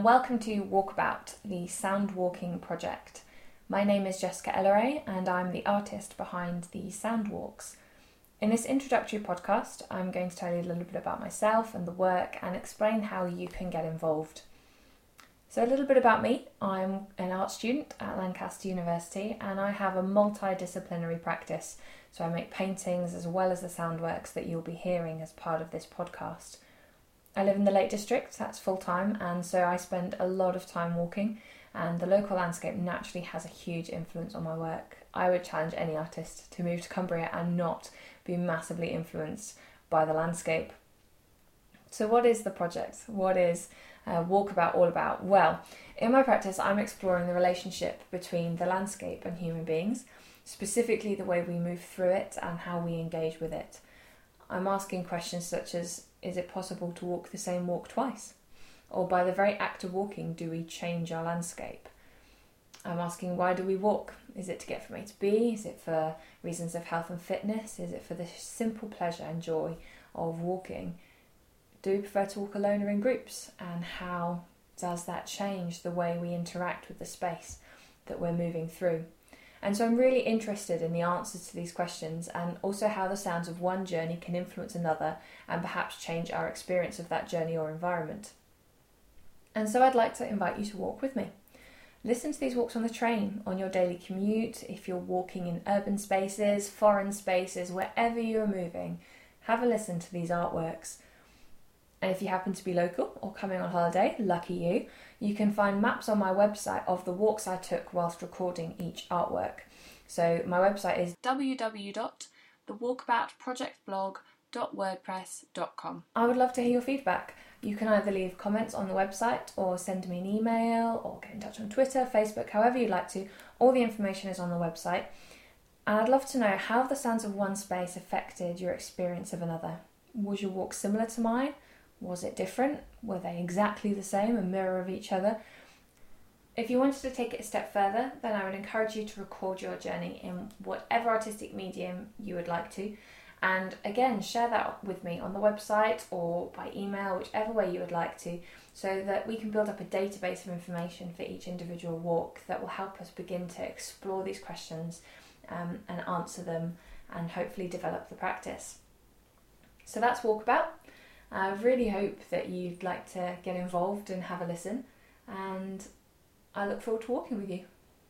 and welcome to Walkabout, the sound walking project. My name is Jessica Elleray, and I'm the artist behind the sound walks. In this introductory podcast, I'm going to tell you a little bit about myself and the work and explain how you can get involved. So, a little bit about me I'm an art student at Lancaster University and I have a multidisciplinary practice. So, I make paintings as well as the sound works that you'll be hearing as part of this podcast. I live in the Lake District, that's full time, and so I spend a lot of time walking, and the local landscape naturally has a huge influence on my work. I would challenge any artist to move to Cumbria and not be massively influenced by the landscape. So, what is the project? What is uh, Walkabout all about? Well, in my practice, I'm exploring the relationship between the landscape and human beings, specifically the way we move through it and how we engage with it. I'm asking questions such as Is it possible to walk the same walk twice? Or by the very act of walking, do we change our landscape? I'm asking why do we walk? Is it to get from A to B? Is it for reasons of health and fitness? Is it for the simple pleasure and joy of walking? Do we prefer to walk alone or in groups? And how does that change the way we interact with the space that we're moving through? And so I'm really interested in the answers to these questions and also how the sounds of one journey can influence another and perhaps change our experience of that journey or environment. And so I'd like to invite you to walk with me. Listen to these walks on the train, on your daily commute, if you're walking in urban spaces, foreign spaces, wherever you are moving. Have a listen to these artworks. And if you happen to be local or coming on holiday, lucky you, you can find maps on my website of the walks I took whilst recording each artwork. So my website is www.thewalkaboutprojectblog.wordpress.com. I would love to hear your feedback. You can either leave comments on the website or send me an email or get in touch on Twitter, Facebook, however you'd like to. All the information is on the website. And I'd love to know how the sounds of one space affected your experience of another. Was your walk similar to mine? Was it different? Were they exactly the same, a mirror of each other? If you wanted to take it a step further, then I would encourage you to record your journey in whatever artistic medium you would like to. And again, share that with me on the website or by email, whichever way you would like to, so that we can build up a database of information for each individual walk that will help us begin to explore these questions um, and answer them and hopefully develop the practice. So that's Walkabout. I really hope that you'd like to get involved and have a listen, and I look forward to walking with you.